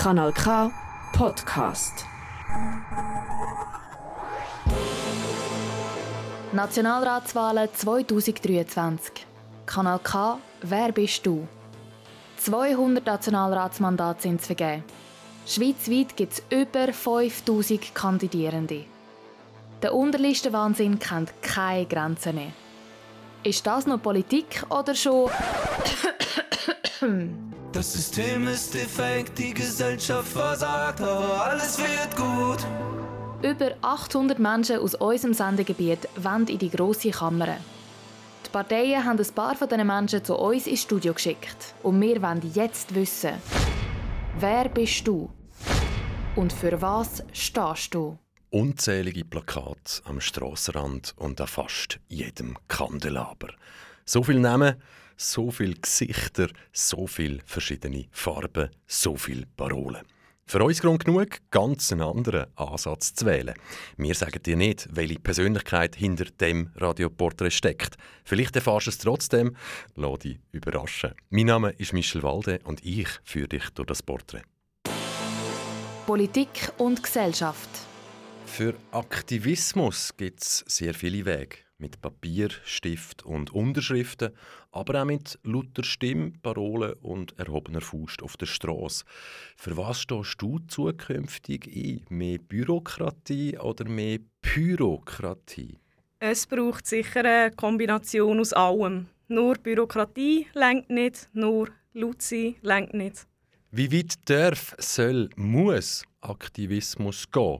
Kanal K Podcast. Nationalratswahlen 2023. Kanal K, wer bist du? 200 Nationalratsmandate sind zu vergeben. Schweizweit gibt es über 5000 Kandidierende. Der Unterlistenwahnsinn kennt keine Grenzen mehr. Ist das noch Politik oder schon Das System ist defekt, die Gesellschaft versagt, aber alles wird gut. Über 800 Menschen aus unserem Sendegebiet wollen in die grosse Kammer. Die Parteien haben ein paar von diesen Menschen zu uns ins Studio geschickt. Und wir wollen jetzt wissen, wer bist du? Und für was stehst du? Unzählige Plakate am Strassenrand und an fast jedem Kandelaber. So viele Namen, so viele Gesichter, so viele verschiedene Farben, so viele Parolen. Für uns Grund genug, ganz einen anderen Ansatz zu wählen. Wir sagen dir nicht, welche Persönlichkeit hinter dem Radioporträt steckt. Vielleicht erfährst du es trotzdem. Lass dich überraschen. Mein Name ist Michel Walde und ich führe dich durch das Porträt. Politik und Gesellschaft. Für Aktivismus gibt es sehr viele Wege. Mit Papier, Stift und Unterschriften, aber auch mit lauter Stimme, Parolen und erhobener Faust auf der Straße. Für was stehst du zukünftig ein? Mehr Bürokratie oder mehr Pyrokratie? Es braucht sicher eine Kombination aus allem. Nur Bürokratie lenkt nicht, nur laut sein lenkt nicht. Wie weit darf, soll, muss Aktivismus gehen?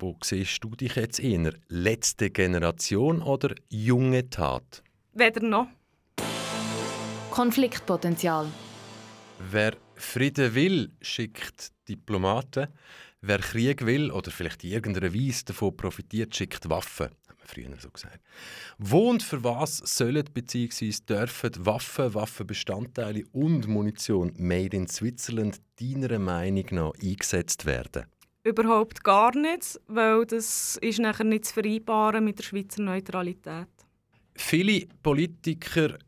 Wo siehst du dich jetzt eher? Letzte Generation oder junge Tat? Weder noch. Konfliktpotenzial. Wer Frieden will, schickt Diplomaten. Wer Krieg will oder vielleicht in irgendeiner Weise davon profitiert, schickt Waffen. Haben wir früher so gesagt. Wo und für was sollen bzw. dürfen Waffen, Waffenbestandteile und Munition made in Switzerland deiner Meinung nach eingesetzt werden? Überhaupt gar nicht, weil das ist nachher nicht zu vereinbaren mit der Schweizer Neutralität. Viele Politiker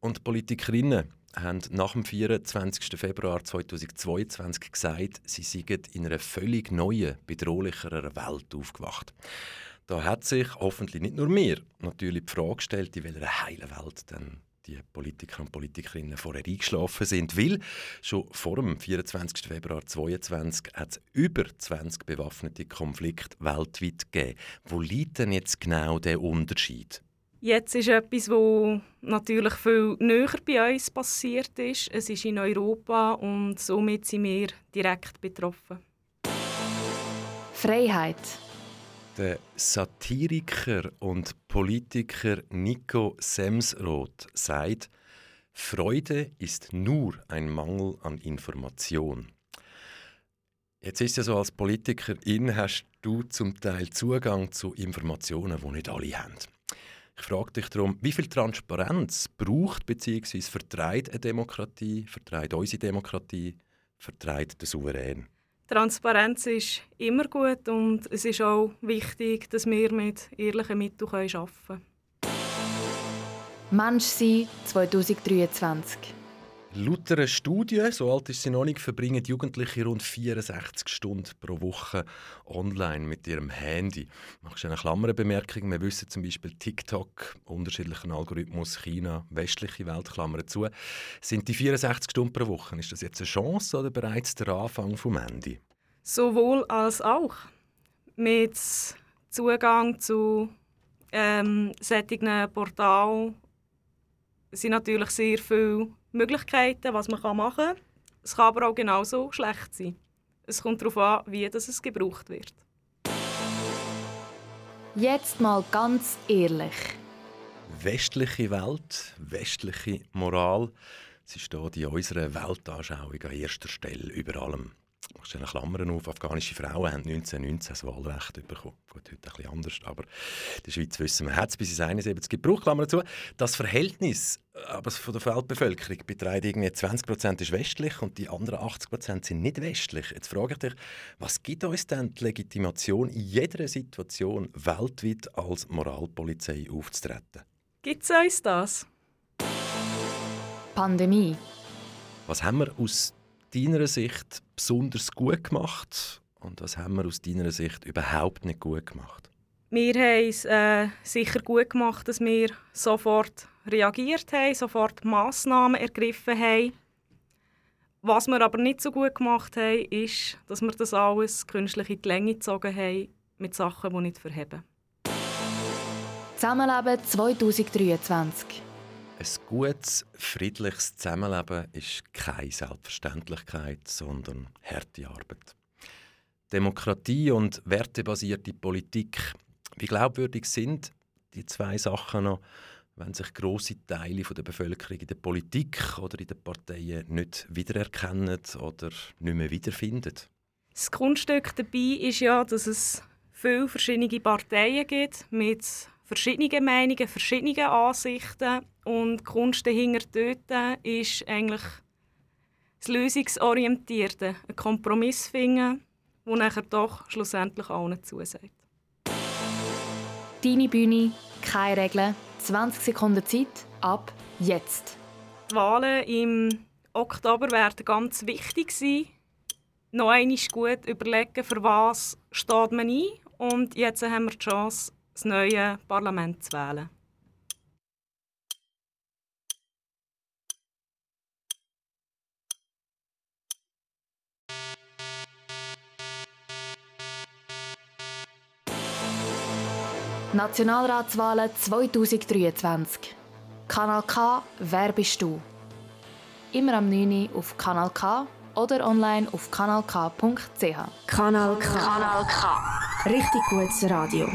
und Politikerinnen haben nach dem 24. Februar 2022 gesagt, sie seien in einer völlig neuen, bedrohlicheren Welt aufgewacht. Da hat sich hoffentlich nicht nur mir natürlich die Frage gestellt, in welcher heilen Welt denn die Politiker und Politikerinnen vorher eingeschlafen sind. Weil schon vor dem 24. Februar 2022 hat es über 20 bewaffnete Konflikte weltweit gegeben. Wo liegt denn jetzt genau der Unterschied? Jetzt ist etwas, was natürlich viel näher bei uns passiert ist. Es ist in Europa und somit sind wir direkt betroffen. Freiheit. Der Satiriker und Politiker Nico Semsroth sagt, Freude ist nur ein Mangel an Information. Jetzt ist ja so, als Politikerin hast du zum Teil Zugang zu Informationen, die nicht alle haben. Ich frage dich darum, wie viel Transparenz braucht bzw. vertreibt eine Demokratie, vertreibt unsere Demokratie, vertreibt der Souverän? Transparenz ist immer gut und es ist auch wichtig, dass wir mit ehrlichen Mitteln arbeiten können. Mensch sein 2023. Laut einer Studie, so alt ist sie noch nicht, verbringen Jugendliche rund 64 Stunden pro Woche online mit ihrem Handy. Machst du eine Klammerbemerkung? Wir wissen zum Beispiel TikTok, unterschiedlichen Algorithmus, China, westliche Welt, Klammern zu. Sind die 64 Stunden pro Woche, ist das jetzt eine Chance oder bereits der Anfang vom Ende? Sowohl als auch. Mit Zugang zu ähm, solchen Portalen sind natürlich sehr viele Möglichkeiten, was man machen kann. Es kann aber auch genauso schlecht sein. Es kommt darauf an, wie das es gebraucht wird. Jetzt mal ganz ehrlich. Westliche Welt, westliche Moral, sie steht in unserer Weltanschauung an erster Stelle über allem. Ich mache eine Klammern auf. Afghanische Frauen haben 1919 das Wahlrecht bekommen. Gut, heute ein bisschen anders, aber in der Schweiz wissen wir, hat es bis ins 71 gebraucht, Klammer dazu. Das Verhältnis aber von der Weltbevölkerung beträgt irgendwie 20 ist westlich und die anderen 80% sind nicht westlich. Jetzt frage ich dich, was gibt uns denn die Legitimation, in jeder Situation weltweit als Moralpolizei aufzutreten? Gibt es uns das? Pandemie. Was haben wir aus deiner Sicht besonders gut gemacht und was haben wir aus deiner Sicht überhaupt nicht gut gemacht? Wir haben es äh, sicher gut gemacht, dass wir sofort reagiert haben, sofort Massnahmen ergriffen haben. Was wir aber nicht so gut gemacht haben, ist, dass wir das alles künstlich in die Länge gezogen haben mit Sachen, die nicht verheben. Zusammenleben 2023. Ein gutes, friedliches Zusammenleben ist keine Selbstverständlichkeit, sondern harte Arbeit. Demokratie und wertebasierte Politik, wie glaubwürdig sind die zwei Sachen noch, wenn sich große Teile der Bevölkerung in der Politik oder in den Parteien nicht wiedererkennen oder nicht mehr wiederfinden? Das Grundstück dabei ist ja, dass es viele verschiedene Parteien gibt mit verschiedenen Meinungen, verschiedenen Ansichten und die Kunst dahinter dort ist eigentlich das Lösungsorientierte, ein Kompromiss finden, der nachher doch schlussendlich allen zusagt. Deine Bühne, keine Regeln, 20 Sekunden Zeit, ab jetzt. Die Wahlen im Oktober werden ganz wichtig sein. Noch einmal gut überlegen, für was steht man ein. Und jetzt haben wir die Chance, das neue Parlament zu wählen. Nationalratswahlen 2023. Kanal K, wer bist du? Immer am 9. Uhr auf Kanal K oder online auf kanalk.ch. Kanal K. Kanal K. Richtig gutes Radio.